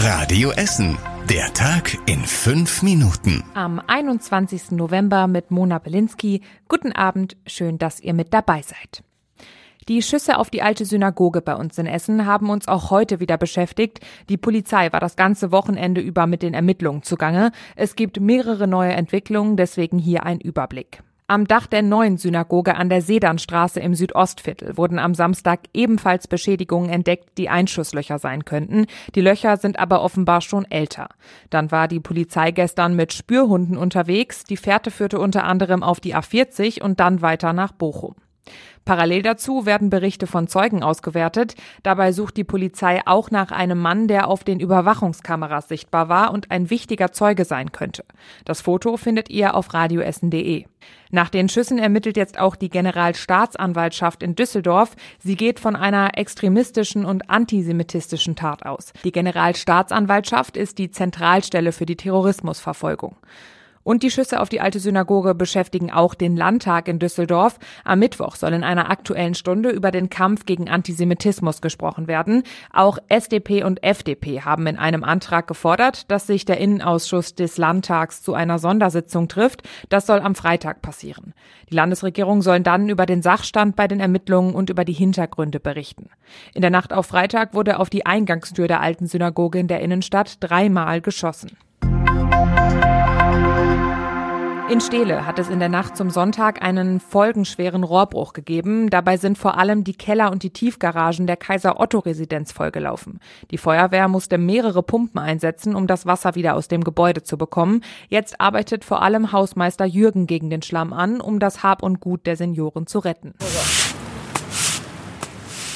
Radio Essen. Der Tag in fünf Minuten. Am 21. November mit Mona Belinsky. Guten Abend, schön, dass ihr mit dabei seid. Die Schüsse auf die alte Synagoge bei uns in Essen haben uns auch heute wieder beschäftigt. Die Polizei war das ganze Wochenende über mit den Ermittlungen zugange. Es gibt mehrere neue Entwicklungen, deswegen hier ein Überblick. Am Dach der neuen Synagoge an der Sedernstraße im Südostviertel wurden am Samstag ebenfalls Beschädigungen entdeckt, die Einschusslöcher sein könnten. Die Löcher sind aber offenbar schon älter. Dann war die Polizei gestern mit Spürhunden unterwegs. Die Fährte führte unter anderem auf die A40 und dann weiter nach Bochum. Parallel dazu werden Berichte von Zeugen ausgewertet. Dabei sucht die Polizei auch nach einem Mann, der auf den Überwachungskameras sichtbar war und ein wichtiger Zeuge sein könnte. Das Foto findet ihr auf radioessen.de. Nach den Schüssen ermittelt jetzt auch die Generalstaatsanwaltschaft in Düsseldorf. Sie geht von einer extremistischen und antisemitistischen Tat aus. Die Generalstaatsanwaltschaft ist die Zentralstelle für die Terrorismusverfolgung. Und die Schüsse auf die alte Synagoge beschäftigen auch den Landtag in Düsseldorf. Am Mittwoch soll in einer aktuellen Stunde über den Kampf gegen Antisemitismus gesprochen werden. Auch SDP und FDP haben in einem Antrag gefordert, dass sich der Innenausschuss des Landtags zu einer Sondersitzung trifft. Das soll am Freitag passieren. Die Landesregierung soll dann über den Sachstand bei den Ermittlungen und über die Hintergründe berichten. In der Nacht auf Freitag wurde auf die Eingangstür der alten Synagoge in der Innenstadt dreimal geschossen. In Steele hat es in der Nacht zum Sonntag einen folgenschweren Rohrbruch gegeben. Dabei sind vor allem die Keller und die Tiefgaragen der Kaiser Otto Residenz vollgelaufen. Die Feuerwehr musste mehrere Pumpen einsetzen, um das Wasser wieder aus dem Gebäude zu bekommen. Jetzt arbeitet vor allem Hausmeister Jürgen gegen den Schlamm an, um das Hab und Gut der Senioren zu retten.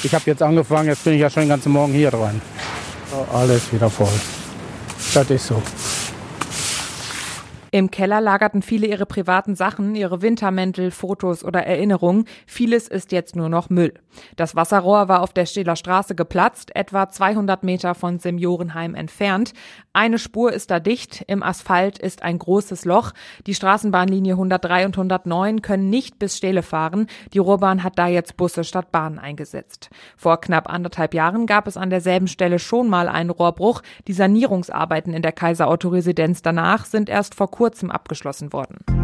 Ich habe jetzt angefangen, jetzt bin ich ja schon den ganzen Morgen hier dran. Alles wieder voll. Das ist so. Im Keller lagerten viele ihre privaten Sachen, ihre Wintermäntel, Fotos oder Erinnerungen. Vieles ist jetzt nur noch Müll. Das Wasserrohr war auf der Stehler Straße geplatzt, etwa 200 Meter von Seniorenheim entfernt. Eine Spur ist da dicht, im Asphalt ist ein großes Loch. Die Straßenbahnlinie 103 und 109 können nicht bis Stele fahren. Die Ruhrbahn hat da jetzt Busse statt Bahnen eingesetzt. Vor knapp anderthalb Jahren gab es an derselben Stelle schon mal einen Rohrbruch. Die Sanierungsarbeiten in der Kaiser Otto Residenz danach sind erst vor kurzem abgeschlossen worden.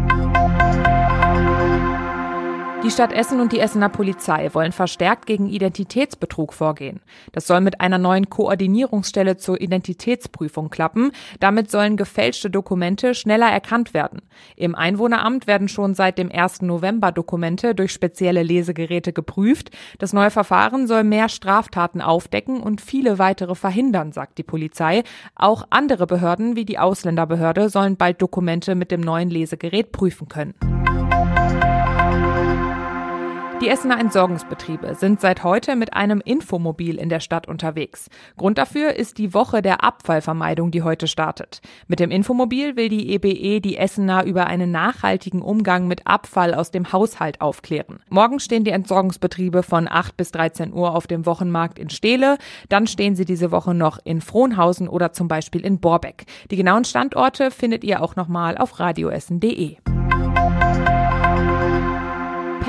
Die Stadt Essen und die Essener Polizei wollen verstärkt gegen Identitätsbetrug vorgehen. Das soll mit einer neuen Koordinierungsstelle zur Identitätsprüfung klappen. Damit sollen gefälschte Dokumente schneller erkannt werden. Im Einwohneramt werden schon seit dem 1. November Dokumente durch spezielle Lesegeräte geprüft. Das neue Verfahren soll mehr Straftaten aufdecken und viele weitere verhindern, sagt die Polizei. Auch andere Behörden wie die Ausländerbehörde sollen bald Dokumente mit dem neuen Lesegerät prüfen können. Die Essener Entsorgungsbetriebe sind seit heute mit einem Infomobil in der Stadt unterwegs. Grund dafür ist die Woche der Abfallvermeidung, die heute startet. Mit dem Infomobil will die EBE die Essener über einen nachhaltigen Umgang mit Abfall aus dem Haushalt aufklären. Morgen stehen die Entsorgungsbetriebe von 8 bis 13 Uhr auf dem Wochenmarkt in Steele. Dann stehen sie diese Woche noch in Frohnhausen oder zum Beispiel in Borbeck. Die genauen Standorte findet ihr auch nochmal auf radioessen.de.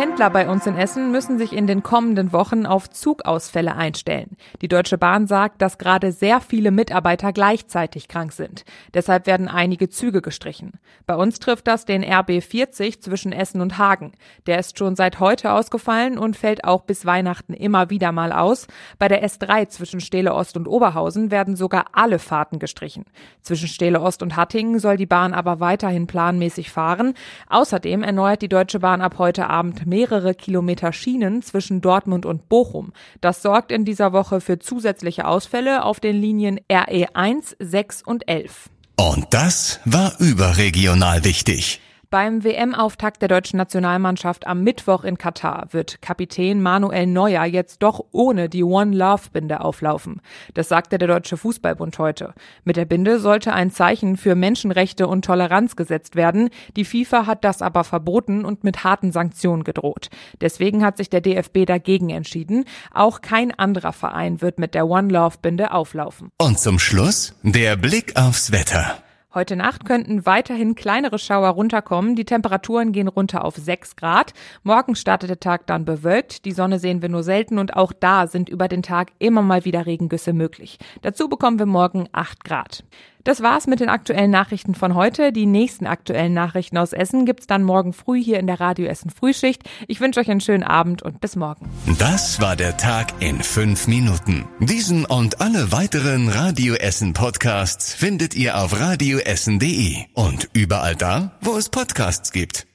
Pendler bei uns in Essen müssen sich in den kommenden Wochen auf Zugausfälle einstellen. Die Deutsche Bahn sagt, dass gerade sehr viele Mitarbeiter gleichzeitig krank sind. Deshalb werden einige Züge gestrichen. Bei uns trifft das den RB 40 zwischen Essen und Hagen. Der ist schon seit heute ausgefallen und fällt auch bis Weihnachten immer wieder mal aus. Bei der S3 zwischen Stele Ost und Oberhausen werden sogar alle Fahrten gestrichen. Zwischen Stele Ost und Hattingen soll die Bahn aber weiterhin planmäßig fahren. Außerdem erneuert die Deutsche Bahn ab heute Abend mehrere Kilometer Schienen zwischen Dortmund und Bochum. Das sorgt in dieser Woche für zusätzliche Ausfälle auf den Linien RE 1, 6 und 11. Und das war überregional wichtig. Beim WM-Auftakt der deutschen Nationalmannschaft am Mittwoch in Katar wird Kapitän Manuel Neuer jetzt doch ohne die One Love Binde auflaufen. Das sagte der Deutsche Fußballbund heute. Mit der Binde sollte ein Zeichen für Menschenrechte und Toleranz gesetzt werden. Die FIFA hat das aber verboten und mit harten Sanktionen gedroht. Deswegen hat sich der DFB dagegen entschieden. Auch kein anderer Verein wird mit der One Love Binde auflaufen. Und zum Schluss der Blick aufs Wetter. Heute Nacht könnten weiterhin kleinere Schauer runterkommen. Die Temperaturen gehen runter auf 6 Grad. Morgen startet der Tag dann bewölkt. Die Sonne sehen wir nur selten und auch da sind über den Tag immer mal wieder Regengüsse möglich. Dazu bekommen wir morgen 8 Grad. Das war's mit den aktuellen Nachrichten von heute. Die nächsten aktuellen Nachrichten aus Essen gibt's dann morgen früh hier in der Radio Essen Frühschicht. Ich wünsche euch einen schönen Abend und bis morgen. Das war der Tag in fünf Minuten. Diesen und alle weiteren Radio Essen Podcasts findet ihr auf radioessen.de und überall da, wo es Podcasts gibt.